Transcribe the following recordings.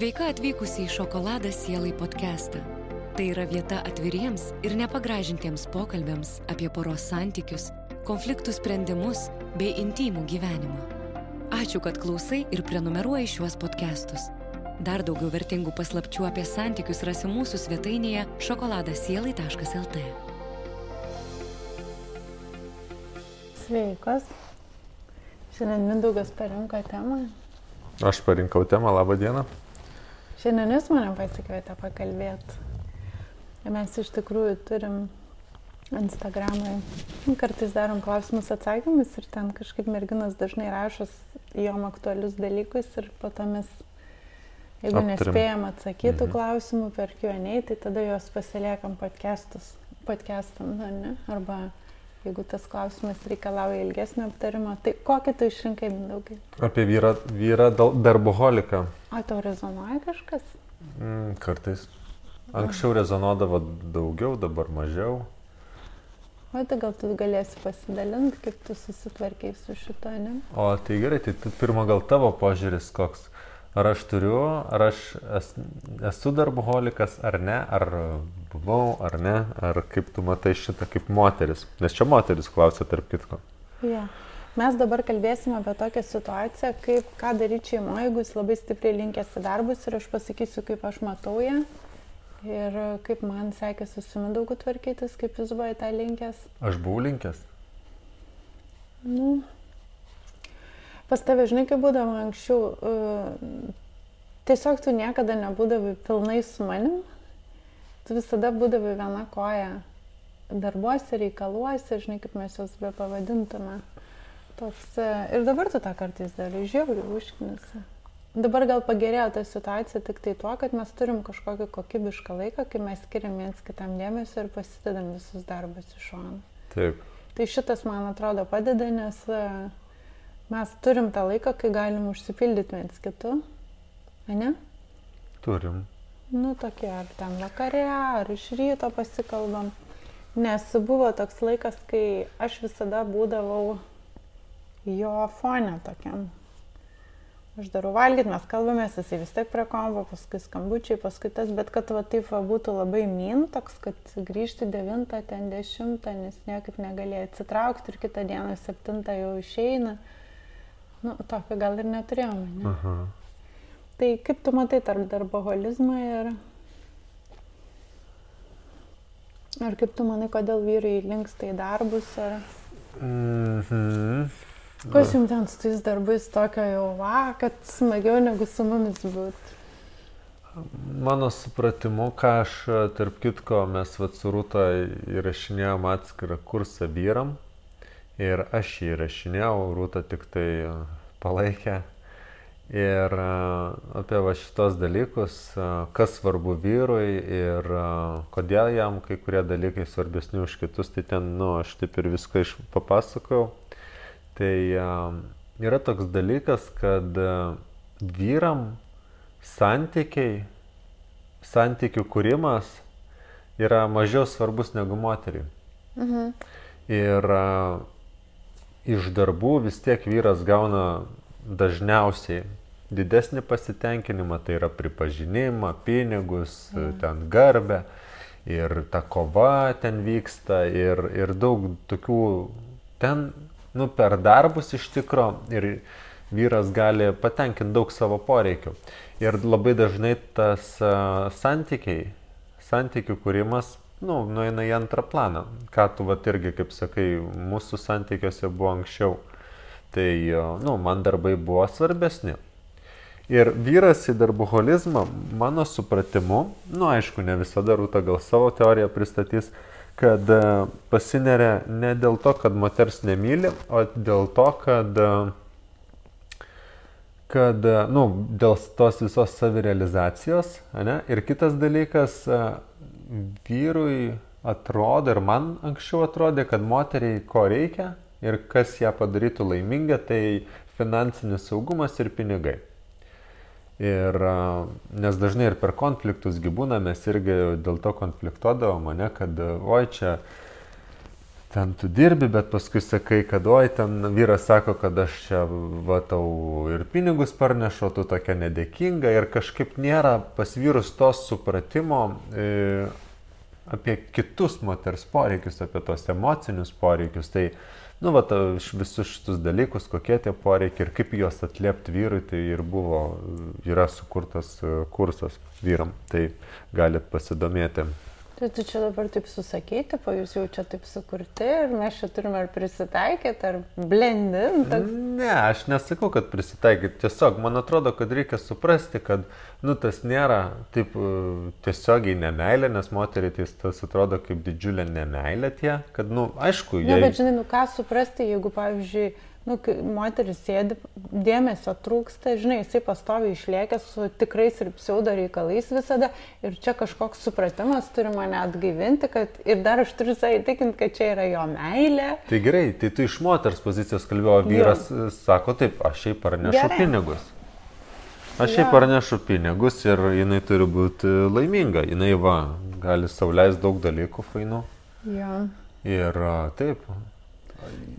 Sveika atvykusi į Šokoladą sielai podcastą. Tai yra vieta atviriems ir nepagražintiems pokalbėms apie poros santykius, konfliktų sprendimus bei intimų gyvenimą. Ačiū, kad klausai ir prenumeruoji šiuos podcastus. Dar daugiau vertingų paslapčių apie santykius rasi mūsų svetainėje šokoladasielai.lt. Sveikos. Šiandien Mindaugas parinko temą. Aš parinkau temą, laba diena. Šiandien jūs mane pasikvietė pakalbėti. Mes iš tikrųjų turim Instagramai. Kartais darom klausimus atsakymus ir ten kažkaip merginas dažnai rašos jom aktualius dalykus ir po to mes, jeigu Aptariam. nespėjom atsakyti Mhm. klausimų per Q&A, tai tada juos pasiliekam podcastus, podcastam, na, ne? Arba jeigu tas klausimas reikalauja ilgesnio aptarimo. Tai kokį tu išrinkai, Mindaugai? Apie vyrą, vyrą darboholiką. O tau rezonuoja kažkas? Mm, kartais. Anksčiau rezonodavo daugiau, dabar mažiau. O tai gal tu galėsi pasidalinti, kaip tu susitvarkiai su šito, ne? O tai gerai, tai tu pirmą gal tavo požiūris koks. Ar aš turiu, ar aš es, esu darboholikas, ar ne, ar buvau, ar ne, ar kaip tu matai šitą kaip moteris. Nes čia moteris klausia tarp kitko. Ja. Mes dabar kalbėsime apie tokią situaciją, kaip ką daryti šeimoje, jeigu jis labai stipriai linkęs į darbus ir aš pasakysiu, kaip aš matau ją ir kaip man sekėsi su Mindaugu tvarkytis, kaip jis buvo į tą linkęs. Aš buvau linkęs. Nu, pas tave, žinai, kaip būdavo anksčiau, uh, tiesiog tu niekada nebūdavai pilnai su manim, tu visada būdavai viena koja darbuose, reikaluose, žinai, kaip mes juos be pavadintume. Toks, uh, ir dabar tu tą kartais darai, žiauriai užknisi. Dabar gal pagerėjo ta situacija tik tai tuo, kad mes turim kažkokį kokybišką laiką, kai mes skiriam viens kitam dėmesio ir pasidedam visus darbus iš šono. Taip. Tai šitas, man atrodo, padeda, nes e, mes turim tą laiką, kai galim užsipildyti viens kitu. Ne? Turim. Nu, tokie, ar ten vakare, ar iš ryto pasikalbam. Nes buvo toks laikas, kai aš visada būdavau jo fone tokiam. Aš darau valgyti, mes kalbamės, jisai vis tiek prie kombo, paskui skambučiai, paskui tas, bet kad va taip va, būtų labai min, toks, kad grįžti 9, ten 10, nes niekaip negalėjai atsitraukti ir kitą dieną 7 jau išeina. Nu, tokio gal ir neturėjome. Ne? Aha. Tai kaip tu matai tarp darboholizmo ir... Ar kaip tu manai, kodėl vyrai linksta į darbus, ar Mhm. kas jums ten su tais darbais tokio jau, va, kad smagiau negu su mumis būtų? Mano supratimu, ką aš, tarp kitko, mes vat su Rūta įrašinėjom atskirą kursą vyram ir aš jį įrašinėjau, Rūta tik tai palaikė. Ir a, apie va šitos dalykus, a, kas svarbu vyrui ir a, kodėl jam kai kurie dalykai svarbesni už kitus, tai ten, nu, aš taip ir viską iš papasakojau. Tai yra toks dalykas, kad vyram santykiai, santykių kūrimas yra mažiau svarbus negu moteriai. Mhm. Ir iš darbų vis tiek vyras gauna dažniausiai didesnį pasitenkinimą, tai yra pripažinimą, pinigus, Mhm. ten garbę. Ir ta kova ten vyksta ir, ir daug tokių ten, nu, per darbus iš tikro ir vyras gali patenkinti daug savo poreikių. Ir labai dažnai tas a, santykiai, santykių kūrimas, nu, nueina į antrą planą. Ką tu vat irgi, kaip sakai, mūsų santykiuose buvo anksčiau. Tai, nu, man darbai buvo svarbesni. Ir vyras į darboholizmą, mano supratimu, nu aišku, ne visada rūta gal savo teoriją pristatys, kad a, pasineria ne dėl to, kad moters nemyli, o dėl to, kad a, kad, e, nu, dėl tos visos savirealizacijos, ne? Ir kitas dalykas, e, vyrui atrodo, ir man anksčiau atrodė, kad moteriai ko reikia ir kas ją padarytų laimingą, tai finansinis saugumas ir pinigai. Ir nes dažnai ir per konfliktus gyvūna mes irgi dėl to konfliktuodavom, mane, kad oi čia ten tu dirbi, bet paskui sakai, kad oi, ten vyras sako, kad aš čia va tau ir pinigus parnešu, tu tokia nedėkinga ir kažkaip nėra pas vyrus tos supratimo e, apie kitus moters poreikius, apie tos emocinius poreikius. Tai, nu, va, visus šitus dalykus, kokie tie poreikiai ir kaip juos atliepti vyrui, tai ir buvo, yra sukurtas e, kursas vyram. Tai galit pasidomėti. Tai tu čia dabar taip susakyti, po jūs jau čia taip sukurti ir mes čia turime ar prisitaikyti, ar blendinti. Ne, aš nesakau, kad prisitaikyti. Tiesiog man atrodo, kad reikia suprasti, kad nu, tas nėra taip e, tiesiogiai nemailė, nes moteriai tai tas atrodo kaip didžiulė nemailė tie, kad, nu, aišku, jie... Ne, bet žinai, nu ką suprasti, jeigu, pavyzdžiui, nu, moteris sėdi, dėmesio trūksta, žinai, jisai pastovi išliekia su tikrais ir pseudo reikalais visada ir čia kažkoks supratimas turi mane atgaivinti, kad ir dar aš turiu save įtikinti, kad čia yra jo meilė. Tai gerai, tai tu iš moters pozicijos kalbėjo, vyras jo. sako taip, aš šiaip parnešu gerai. pinigus. Aš šiaip parnešu pinigus ir jinai turi būti laiminga, jinai va, gali sauliais daug dalykų fainų. Ja. Ir taip,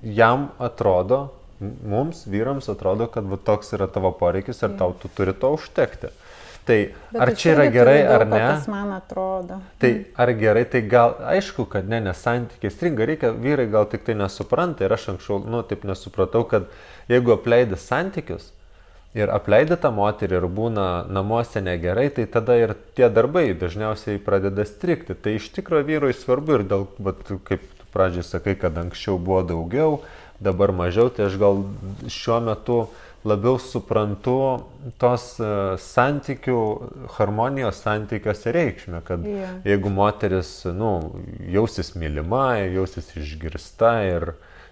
jam atrodo, mums, vyrams atrodo, kad va, toks yra tavo poreikis ir tau tu turi to užtekti. Tai Bet ar čia yra gerai ar ne? Tas man atrodo. Tai ar gerai, tai gal aišku, kad ne, nes santykiai stringa, reikia, vyrai gal tik tai nesupranta ir aš anksčiau, nu, taip nesupratau, kad jeigu apleidai santykius ir apleidai tą moterį ir būna namuose negerai, tai tada ir tie darbai dažniausiai pradeda strikti. Tai iš tikrųjų vyrui svarbu ir dėl, bet, kaip pradžiai sakai, kad anksčiau buvo daugiau, dabar mažiau, tai aš gal šiuo metu labiau suprantu tos e, santykių, harmonijos santykiuose reikšmę, kad yeah. jeigu moteris, nu, jausis mylima, jausis išgirsta ir,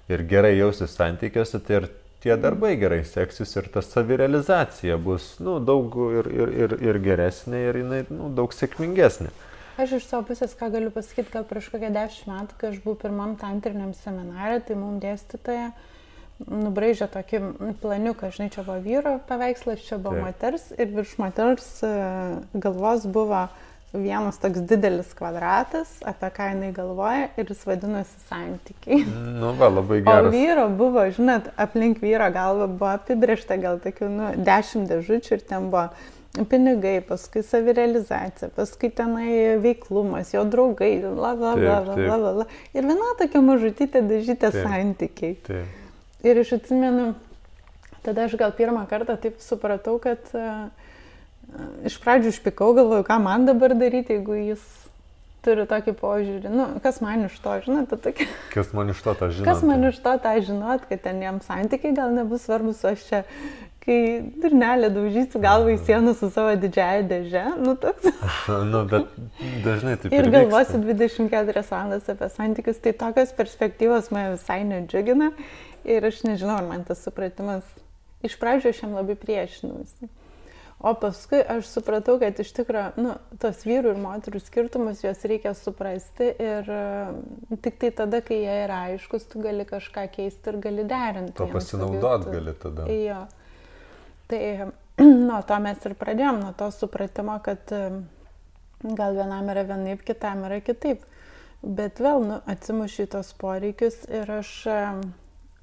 ir gerai jausis santykiuose, tai ir tie darbai gerai seksis ir ta savirealizacija bus, nu, daug ir, ir, ir, ir geresnė ir jinai, nu, daug sėkmingesnė. Aš iš savo pusės, ką galiu pasakyti, kad prieš kokią dešimt metų, kai aš buvau pirmam tantriniam seminarė, tai mums dėstytoja nubraižė tokį planiuką, žinai, čia buvo vyro paveikslas, čia buvo Taip. moters ir virš moters e, galvos buvo vienas toks didelis kvadratas, apie ką jinai galvoja ir jis vadinosi santykiai. Nu, va, labai gerai. O vyro buvo, žinot, aplink vyro galvą buvo apibriešta gal tokių, nu, dešimt dėžučių ir ten buvo pinigai, paskui savirealizacija, paskui tenai veiklumas, jo draugai, la la la la la la la. Ir viena tokia mažutytė dažytė taip, santykiai. Taip. Ir aš atsimenu, tada aš gal pirmą kartą taip supratau, kad uh, iš pradžių užpikau, galvoju, ką man dabar daryti, jeigu jis turi tokį požiūrį. Nu, kas man iš to, žinot, tokia. Kas man iš to tą žinot? Kas man iš to tą žinot, kad ten jam santykiai gal nebus svarbus, aš čia kai durnelė daužysiu galvą į sieną su savo didžiaja dėže, nu toks. nu, bet dažnai taip. Ir, ir galvosiu 24 valandas apie santykius, tai tokios perspektyvos mane visai nedžiugina ir aš nežinau, ar man tas supratimas, iš pradžio aš jam labai priešinausi. O paskui aš supratau, kad iš tikrųjų, nu, tos vyrų ir moterų skirtumus juos reikia suprasti ir uh, tik tai tada, kai jie yra aiškus, tu gali kažką keisti ir gali derinti. To pasinaudot gali tada. Jo. Tai nuo to mes ir pradėjom, nuo to supratimo, kad gal vienam yra vienaip, kitam yra kitaip. Bet vėl nu, atsimušiu tos poreikius ir aš,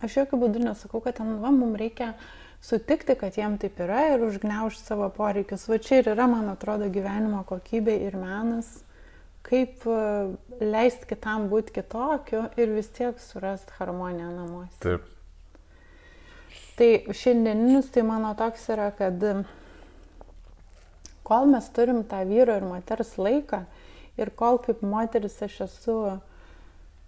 aš jokių būdų nesakau, kad ten, va, mums reikia sutikti, kad jiem taip yra ir užgneužti savo poreikius. Va čia ir yra, man atrodo, gyvenimo kokybė ir menas, kaip leisti kitam būti kitokiu ir vis tiek surasti harmoniją namuose. Taip. Tai šiandieninis tai mano toks yra, kad kol mes turim tą vyro ir moters laiką ir kol kaip moteris aš esu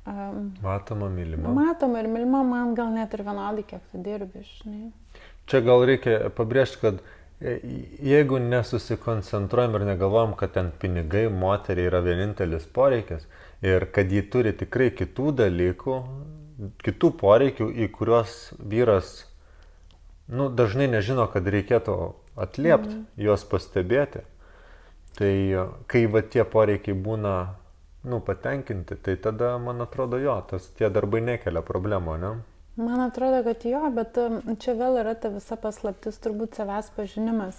um, matoma, mylima. Matoma ir mylima, man gal net ir vienodai, kiek tu dirbi, žinai. Čia gal reikia pabrėžti, kad e, jeigu nesusikoncentruojam ir negalvojam, kad ten pinigai moteriai yra vienintelis poreikis ir kad ji turi tikrai kitų dalykų, kitų poreikių, į kuriuos vyras nu, dažnai nežino, kad reikėtų atliepti, mm. juos pastebėti. Tai kai va tie poreikiai būna nu, patenkinti, tai tada, man atrodo, jo, tas tie darbai nekelia problemų, ne? Man atrodo, kad jo, bet um, čia vėl yra ta visa paslaptis, turbūt savęs pažinimas.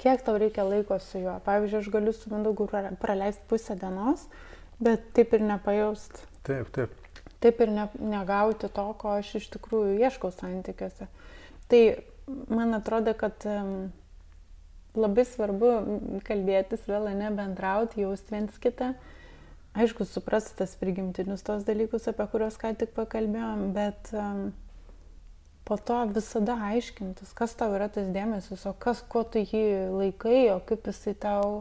Kiek tau reikia laiko su juo? Pavyzdžiui, aš galiu su Mindaugu praleisti pusę dienos, bet taip ir nepajaust. Taip, taip. taip ir ne, negauti to, ko aš iš tikrųjų ieškau santykiuose. Tai man atrodo, kad labai svarbu kalbėtis vėl, ne bendrauti, jausti viens kitą. Aišku, suprasti tas prigimtinius tos dalykus, apie kuriuos ką tik pakalbėjom, bet po to visada aiškintis, kas tau yra tas dėmesys, o kas, kuo tu jį laikai, o kaip jisai tau.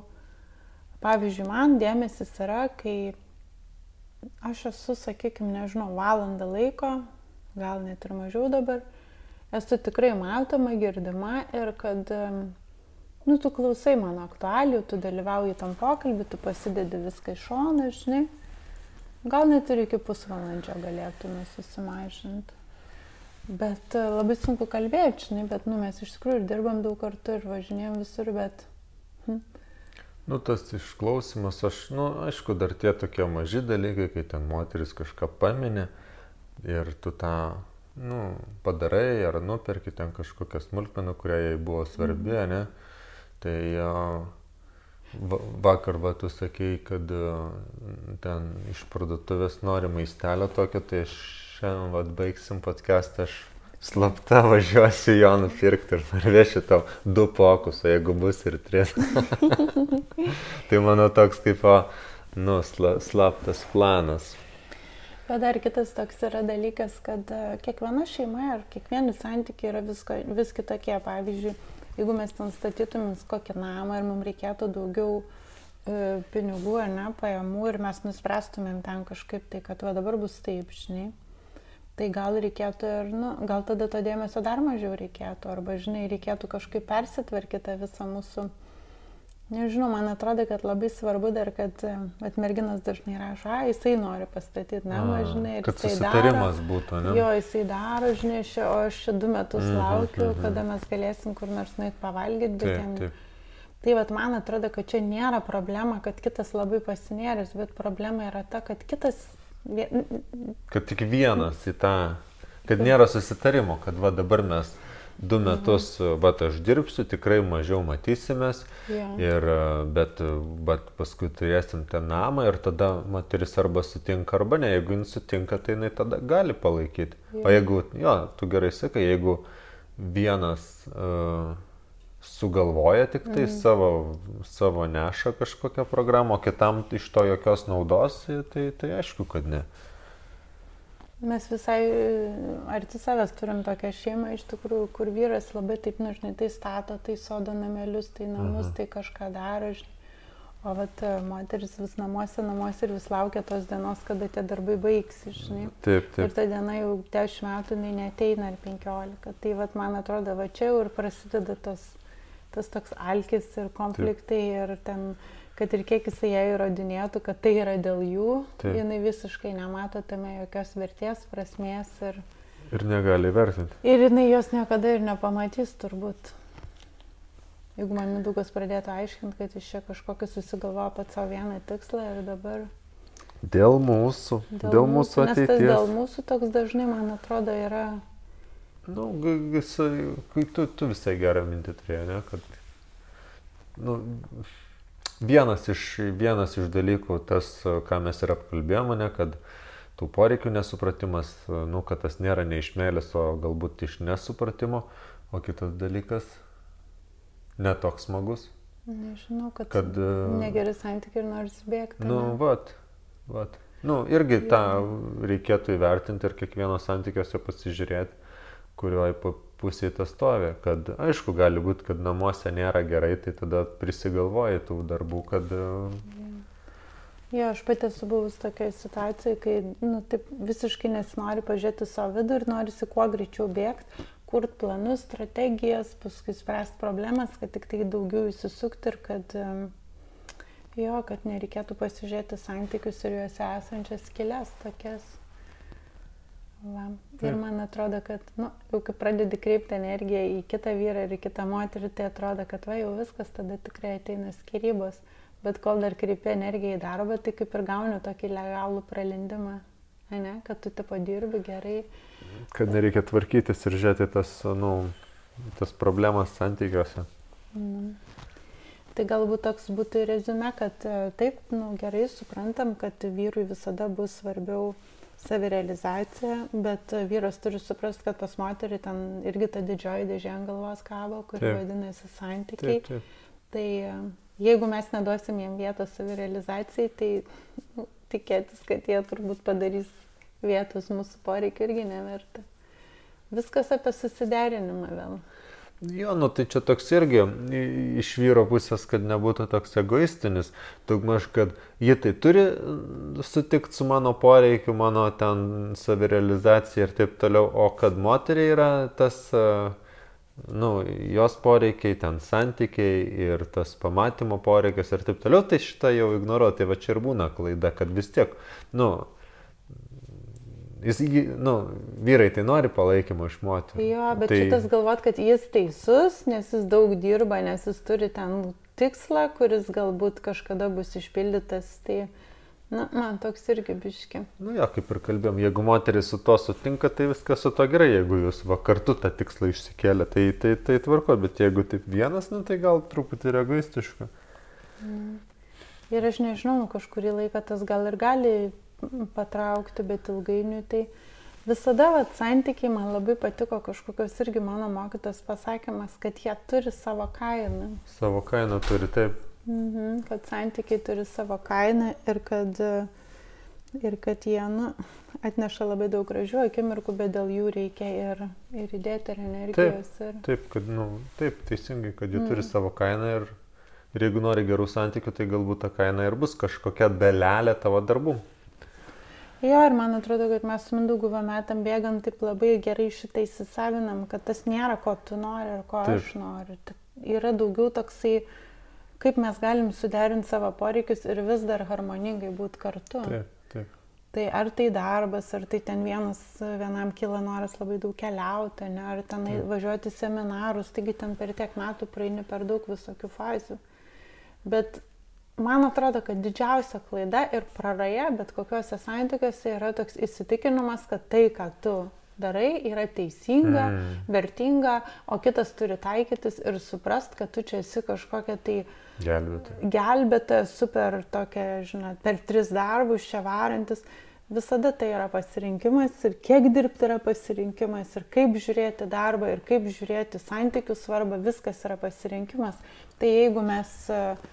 Pavyzdžiui, man dėmesys yra, kai aš esu, sakykime, nežinau, valandą laiko, gal net ir mažiau dabar, esu tikrai matoma, girdima ir kad, nu, tu klausai mano aktualių, tu dalyvauji tam pokalbį, tu pasidedi viską iš šono, žinai, gal net ir iki pusvalandžio galėtume susimažinti. Bet e, labai sunku kalbėti, žinai, bet, nu, mes iš tikrųjų ir dirbam daug kartų ir važinėjom visur, bet... Hm. Nu, tas išklausimas, aš, nu, aišku, dar tie tokie maži dalykai, kai ten moteris kažką paminė ir tu tą, nu, padarai ar nuperki ten kažkokią smulkmeną, kuria jai buvo svarbi, mm. ne? Tai va, vakar, va, tu sakei, kad ten iš parduotuvės nori maistelio tokio, tai šiandien, va, baigsim podcastą, aš slapta važiuosiu jo nupirkti ir parvešiu tau du pokus, o jeigu bus ir tris. tai mano toks kaip, o, nu, sla, slaptas planas. Bet dar kitas toks yra dalykas, kad e, kiekviena šeima ir kiekvieni santykiai yra visko, vis kitokie. Pavyzdžiui, jeigu mes ten statytumėm kokį namą ir mums reikėtų daugiau e, pinigų ar ne, pajamų ir mes nuspręstumėm ten kažkaip tai, kad va dabar bus taip, žinai tai gal reikėtų ir, nu, gal tada to dėmesio dar mažiau reikėtų, arba, žinai, reikėtų kažkaip persitvarkyti visą mūsų, nežinau, man atrodo, kad labai svarbu dar, kad at merginas dažnai rašo, a, jisai nori pastatyti namą, žinai, ir kad susitarimas daro, būtų, ne? Jo, jisai daro, žinai, šia, o aš čia du metus mm -hmm, laukiu, mm -hmm. kada mes galėsim kur nors nuėti pavalgyti, bet taip. Taip. Tai vad man atrodo, kad čia nėra problema, kad kitas labai pasinėręs, bet problema yra ta, kad kitas Kad tik vienas į tą, kad nėra susitarimo, kad va dabar mes du metus, bet aš dirbsiu, tikrai mažiau matysimės, yeah. ir, bet, bet paskui turėsim ten namą ir tada moteris arba sutinka, arba ne, jeigu jin sutinka, tai jinai tada gali palaikyti. Yeah. O jeigu, jo, tu gerai sakai, jeigu vienas uh, sugalvoja tik tai mm. savo, savo neša kažkokią programą, o kitam iš to jokios naudos, tai, tai aišku, kad ne. Mes visai arti savęs turim tokią šeimą iš tikrųjų, kur vyras labai taip, nu, žinai, tai stato, tai sodo namelius, tai namus, Aha. tai kažką daro, žinai. O vat moteris vis namuose, namuose ir vis laukia tos dienos, kada tie darbai baigsi, žinai. Taip, taip. Ir ta diena jau 10 metų, jinai neteina ar 15. Tai vat man atrodo, va čia jau ir prasideda tos tas toks alkis ir konfliktai Taip. ir ten, kad ir kiek jisai ją įrodinėtų, kad tai yra dėl jų, Taip. jinai visiškai nemato tame jokios vertės, prasmės ir... Ir negali vertinti. Ir jinai jos niekada ir nepamatys turbūt. Jeigu man Mindaugas pradėtų aiškinti, kad iš čia kažkokį susigalvojo pat savo vieną tikslą ir dabar... Dėl mūsų, dėl, dėl mūsų ateities. Dėl mūsų toks dažnai, man atrodo, yra Nu, jisai, tu, tu visai gerą mintį turėjai, ne, kad, nu, vienas iš, vienas iš dalykų, tas, ką mes ir apkalbėjome, ne, kad tų poreikių nesupratimas, nu, kad tas nėra ne iš meilės, o galbūt iš nesupratimo, o kitas dalykas, netoks smagus. Nežinau, kad, kad negeri santykiai ir nors bėgti. Nu, ne? vat, vat. Nu, irgi tą reikėtų įvertinti ir kiekvieno santykiuose pasižiūrėti kurioj pusėje tas stovi. Kad aišku, gali būti, kad namuose nėra gerai, tai tada prisigalvoji tų darbų, kad... Jo, aš pati esu buvus tokioje situacijoje, kai nu, taip visiškai nesinori pažiūrėti savo vidų ir norisi kuo greičiau bėgti, kurti planus, strategijas, paskui spręsti problemas, kad tik tai daugiau įsisukti ir kad, jo, kad nereikėtų pasižiūrėti santykius ir juose esančias kelias tokias. Va. Ir man atrodo, kad, nu, jau kai pradedi kreipti energiją į kitą vyrą ir į kitą moterį, tai atrodo, kad va jau viskas, tada tikrai ateina skirybos. Bet kol dar kreipi energiją į darbą, tai kaip ir gauni tokį legalų pralindimą, ne? kad tu tipo dirbi gerai. Kad nereikia tvarkytis ir žiūrėti tas, nu, tas problemas santykiuose. Mm. Tai galbūt toks būtų rezume, kad e, taip, nu, gerai suprantam, kad vyrui visada bus svarbiau savirealizacija, bet vyras turi suprasti, kad pas moterį ten irgi ta didžioji dėžė ant galvos kabo, kuri taip. vadinasi santykiai. Taip, taip. Tai e, jeigu mes neduosim jiem vietos savirealizacijai, tai nu, tikėtis, kad jie turbūt padarys vietos mūsų poreikių irgi neverta. Viskas apie susiderinimą vėl. Jo, nu tai čia toks irgi iš vyro pusės, kad nebūtų toks egoistinis, daugmaž, kad ji tai turi sutikti su mano poreikiu, mano ten savirealizacija ir taip toliau, o kad moteriai yra tas, nu, jos poreikiai, ten santykiai ir tas pamatymo poreikis ir taip toliau, tai šitą jau ignoruoti, va čia ir būna klaida, kad vis tiek, nu, Jis, nu, vyrai tai nori palaikymo iš moterų. Jo, bet tai... šitas galvot, kad jis teisus, nes jis daug dirba, nes jis turi ten tikslą, kuris galbūt kažkada bus išpildytas, tai, na, man toks irgi biški. Nu, jo, kaip ir kalbėjom, jeigu moteris su to sutinka, tai viskas su to gerai, jeigu jūs va kartu tą tikslą išsikėlė, tai, tai, tai tvarko, bet jeigu taip vienas, nu, tai gal truputį ir egoistiška. Mm. Ir aš nežinau, kažkurį laiką tas gal ir gali patraukti, bet ilgainiui tai visada vat, santykiai man labai patiko kažkokios irgi mano mokytas pasakymas, kad jie turi savo kainą. Savo kainą turi taip. Mhm, kad santykiai turi savo kainą ir kad, ir kad jie nu, atneša labai daug gražių akimirkų, bet dėl jų reikia ir, ir įdėti ir energijos. Taip, ir... taip, kad, nu, taip, teisingai, kad jie mm. turi savo kainą ir, ir jeigu nori gerų santykių, tai galbūt ta kaina ir bus kažkokia dalelė tavo darbų. Jo, ir man atrodo, kad mes su Mindaugu metam bėgant taip labai gerai šitai įsisavinam, kad tas nėra, ko tu nori ir ko taip. aš noriu. Yra daugiau toksai, kaip mes galim suderinti savo poreikius ir vis dar harmoningai būti kartu. Taip, taip. Tai ar tai darbas, ar tai ten vienas, vienam kyla noras labai daug keliauti, ne, ar ten taip. važiuoti seminarus, taigi ten per tiek metų praeini per daug visokių fazių. Bet man atrodo, kad didžiausia klaida ir praraja bet kokiuose santykiuose yra toks įsitikinimas, kad tai, ką tu darai, yra teisinga, mm. vertinga, o kitas turi taikytis ir suprast, kad tu čia esi kažkokia tai gelbėta, gelbėta super tokia, žinot, per tris darbus čia varantis. Visada tai yra pasirinkimas ir kiek dirbti yra pasirinkimas ir kaip žiūrėti darbą ir kaip žiūrėti santykių svarbą, viskas yra pasirinkimas. Tai jeigu mes uh,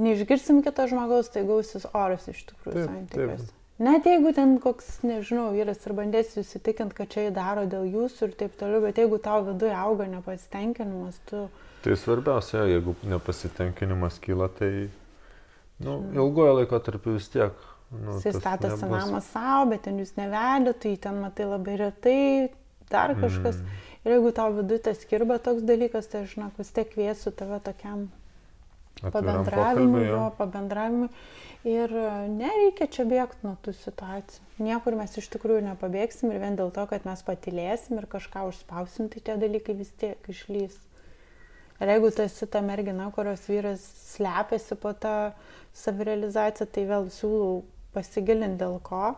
neišgirsim kito žmogaus, tai gausis oras iš tikrųjų santykiuose. Net jeigu ten koks, nežinau, vyras ir bandės jūs įtikinti, kad čia jį daro dėl jūsų ir taip toliau, bet jeigu tau viduje auga nepasitenkinimas, tu... Tai svarbiausia, jeigu nepasitenkinimas kyla, tai nu, ilgojo laiko tarp vis tiek. Nu, Jis statosi namą savo, bet ten jūs nevedė, tai ten matai labai retai, dar kažkas. Mm. Ir jeigu tau viduje tas kirba toks dalykas, tai aš žinok, vis tiek kviesiu tave tokiam pabendravimui, jo, pabendravimui. Ir e, nereikia čia bėgti nuo tų situacijų. Niekur mes iš tikrųjų nepabėgsim ir vien dėl to, kad mes patilėsim ir kažką užspausim, tai tie dalykai vis tiek išlys. Ir jeigu tu esi ta mergina, kurios vyras slepiasi po tą savirealizaciją, tai vėl siūlau pasigilinti dėl ko.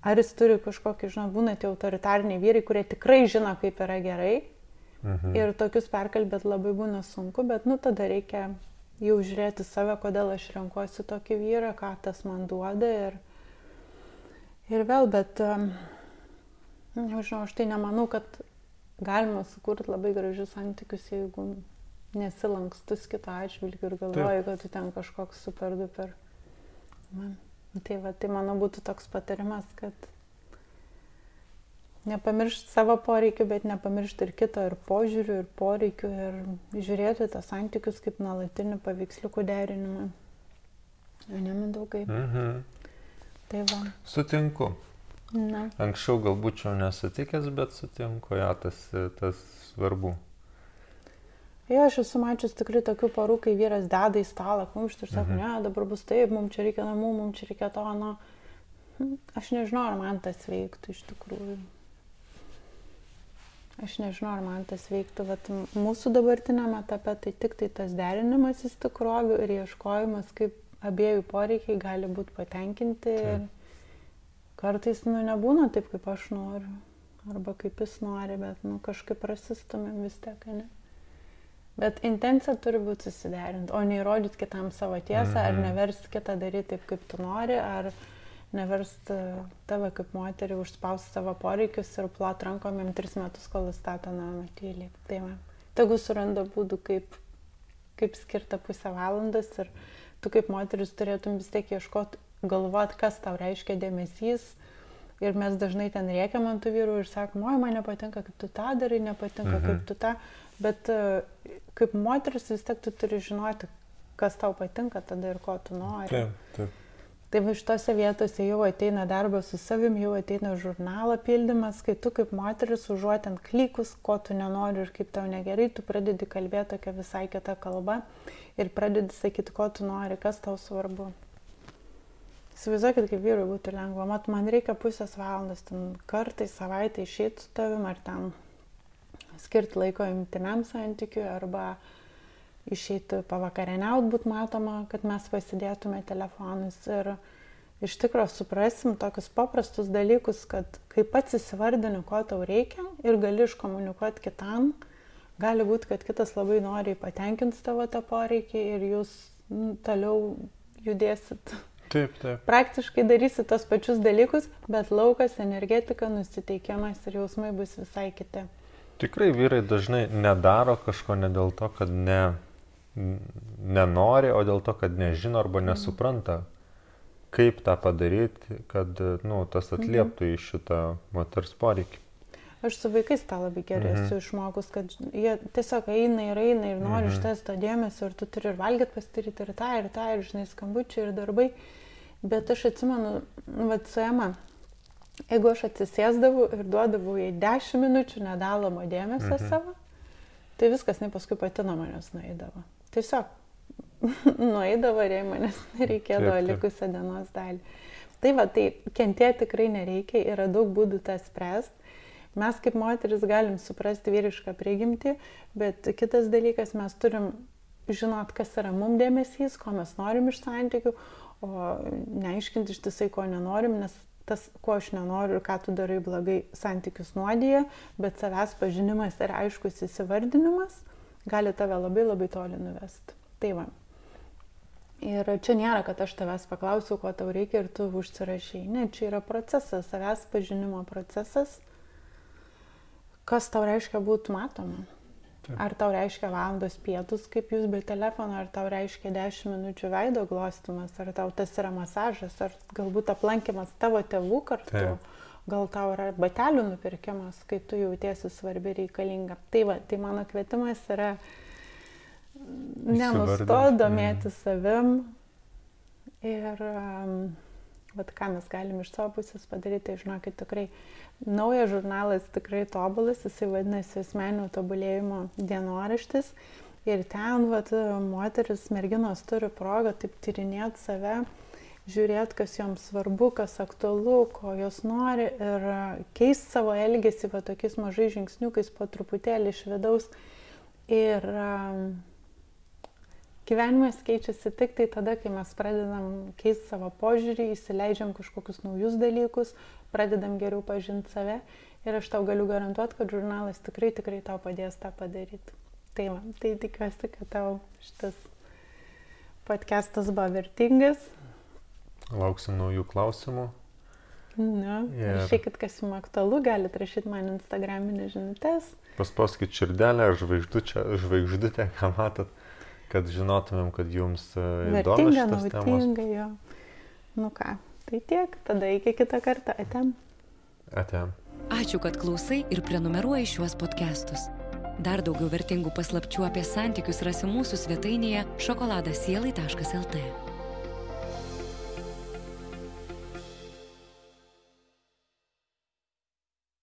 Ar jis turi kažkokį, žinot, būna tie autoritariniai vyrai, kurie tikrai žino, kaip yra gerai. Mhm. Ir tokius perkalbėt labai būna sunku, bet nu tada reikia jau žiūrėti save, kodėl aš renkuosi tokį vyrą, ką tas man duoda ir, ir vėl, bet, nežinau, aš tai nemanau, kad galima sukurti labai gražius santykius, jeigu nesilankstus kito atžvilgiu ir galvoju, kad tu ten kažkoks super duper. Man. Tai va, tai mano būtų toks patarimas, kad nepamiršti savo poreikių, bet nepamiršti ir kito, ir požiūrių, ir poreikių, ir žiūrėti tas santykius kaip nuolatinį paveiksliukų derinimą. Nemindaugai. Mhm. Tai va. Sutinku. Na. Anksčiau galbūt čia nesutikęs, bet sutinku, ja, tas, tas svarbu. Jo, aš esu mačius tikrai tokių parų, kai vyras deda į stalą kumštį ir sako, mhm. ne, dabar bus taip, mums čia reikia namų, mums čia reikia to, nu. Aš nežinau, ar man tas veiktų iš tikrųjų. Aš nežinau, ar man tas veiktų, bet mūsų dabartiniam etape tai tik tai tas derinimas į tikrovių ir ieškojimas, kaip abiejų poreikiai gali būti patenkinti. Ir kartais, nu, nebūna taip, kaip aš noriu, arba kaip jis nori, bet, nu, kažkaip prasistumėm vis tiek, ne? Bet intencija turi būti susiderinti, o ne įrodyti kitam savo tiesą, mm -hmm. ar mhm. neversti kitą daryti taip, kaip tu nori, ar neverst tave kaip moterį užspausti savo poreikius ir plot rankom jam tris metus, kol jis stato namą tyliai. Tai man, tegu suranda būdų, kaip, kaip skirta pusę valandas ir tu kaip moteris turėtum vis tiek ieškoti, galvot, kas tau reiškia dėmesys. Ir mes dažnai ten rėkiam ant tų vyrų ir sakom, oi, man nepatinka, kaip tu tą darai, nepatinka, mhm. kaip tu tą. Bet kaip moteris vis tiek tu turi žinoti, kas tau patinka tada ir ko tu nori. Taip, taip. Tai va šitose vietose jau ateina darbas su savim, jau ateina žurnalo pildymas, kai tu kaip moteris užuotant klykus, ko tu nenori ir kaip tau negerai, tu pradedi kalbėti tokia visai kita kalba ir pradedi sakyti, ko tu nori, kas tau svarbu. Įsivaizduokit, kaip vyrui būtų lengva, mat man reikia pusės valandas, ten kartai savaitę išėti su tavim ar ten skirti laiko imtiniam santykiui arba uh, išeiti pavakarieniaut, būt matoma, kad mes pasidėtume telefonus ir iš tikrųjų suprasim tokius paprastus dalykus, kad kai pats įsivardini, ko tau reikia ir gali iškomunikuoti kitam, gali būti, kad kitas labai noriai patenkins tavo tą poreikį ir jūs nu, toliau judėsit. Taip, taip. Praktiškai darysit tos pačius dalykus, bet laukas, energetika, nusiteikimas ir jausmai bus visai kiti. Tikrai vyrai dažnai nedaro kažko ne dėl to, kad ne, nenori, o dėl to, kad nežino arba nesupranta, kaip tą padaryti, kad nu, tas mhm. atlieptų į šitą moters poreikį. Aš su vaikais tą labai gerai mhm. esu išmokus, kad jie tiesiog eina ir eina ir nori mhm. iš tas to dėmesio ir tu turi ir valgyti pasidaryti ir tą, ir tą, ir žinai, skambučiai ir darbai. Bet aš atsimenu, nu, vad su Ema, jeigu aš atsisėsdavau ir duodavau jai 10 minučių nedalomo dėmesio mhm. savo, tai viskas, ne paskui pati nuo manęs nueidavo tiesiog nueidavo ir jai manęs nereikėdavo likusią dienos dalį. Tai va, tai kentėti tikrai nereikia, yra daug būdų tą spręsti. Mes kaip moteris galim suprasti vyrišką prigimtį, bet kitas dalykas, mes turim žinot, kas yra mum dėmesys, ko mes norim iš santykių, o neaiškinti ištisai, ko nenorim, nes tas, ko aš nenoriu ir ką tu darai blogai, santykius nuodėje, bet savęs pažinimas ir aiškus įsivardinimas gali tave labai labai toli nuvesti. Tai va. Ir čia nėra, kad aš tavęs paklausiu, ko tau reikia ir tu užsirašai. Ne, čia yra procesas, savęs pažinimo procesas. Kas tau reiškia būti matoma? Taip. Ar tau reiškia valandos pietus, kaip jūs be telefono, ar tau reiškia 10 minučių veido glostimas, ar tau tas yra masažas, ar galbūt aplankimas tavo tėvų kartu. Taip gal tau yra batelių nupirkimas, kai tu jautiesi svarbi reikalinga. Tai va, tai mano kvietimas yra nenusto domėti mm. savim ir um, vat, ką mes galim iš savo pusės padaryti, tai žinokit, tikrai naujas žurnalas tikrai tobulas, jisai vadinasi asmenio tobulėjimo dienoraštis ir ten vat, moteris, merginos turi progą taip tyrinėti save žiūrėti, kas joms svarbu, kas aktualu, ko jos nori ir keisti savo elgesį va tokiais mažais žingsniukais po truputėlį iš vidaus. Ir um, gyvenimas keičiasi tik tai tada, kai mes pradedam keisti savo požiūrį, įsileidžiam kažkokius naujus dalykus, pradedam geriau pažinti save. Ir aš tau galiu garantuoti, kad žurnalas tikrai, tikrai tau padės tą padaryti. Tai man, tai tikiuosi, kad tau šitas podcastas buvo vertingas. Lauksim naujų klausimų. Na, ir... rašykit, kas jums aktualu, galite rašyti man Instagraminės žinutės. Paspauskit širdelę ar žvaigždutę, žvaigždutę, ką matot, kad žinotumėm, kad jums įdomu šitas temas. Jo. Nu ką, tai tiek, tada iki kitą kartą, atem. Atem. Ačiū, kad klausai ir prenumeruoji šiuos podcastus. Dar daugiau vertingų paslapčių apie santykius rasi mūsų svetainėje šokoladasielai.lt.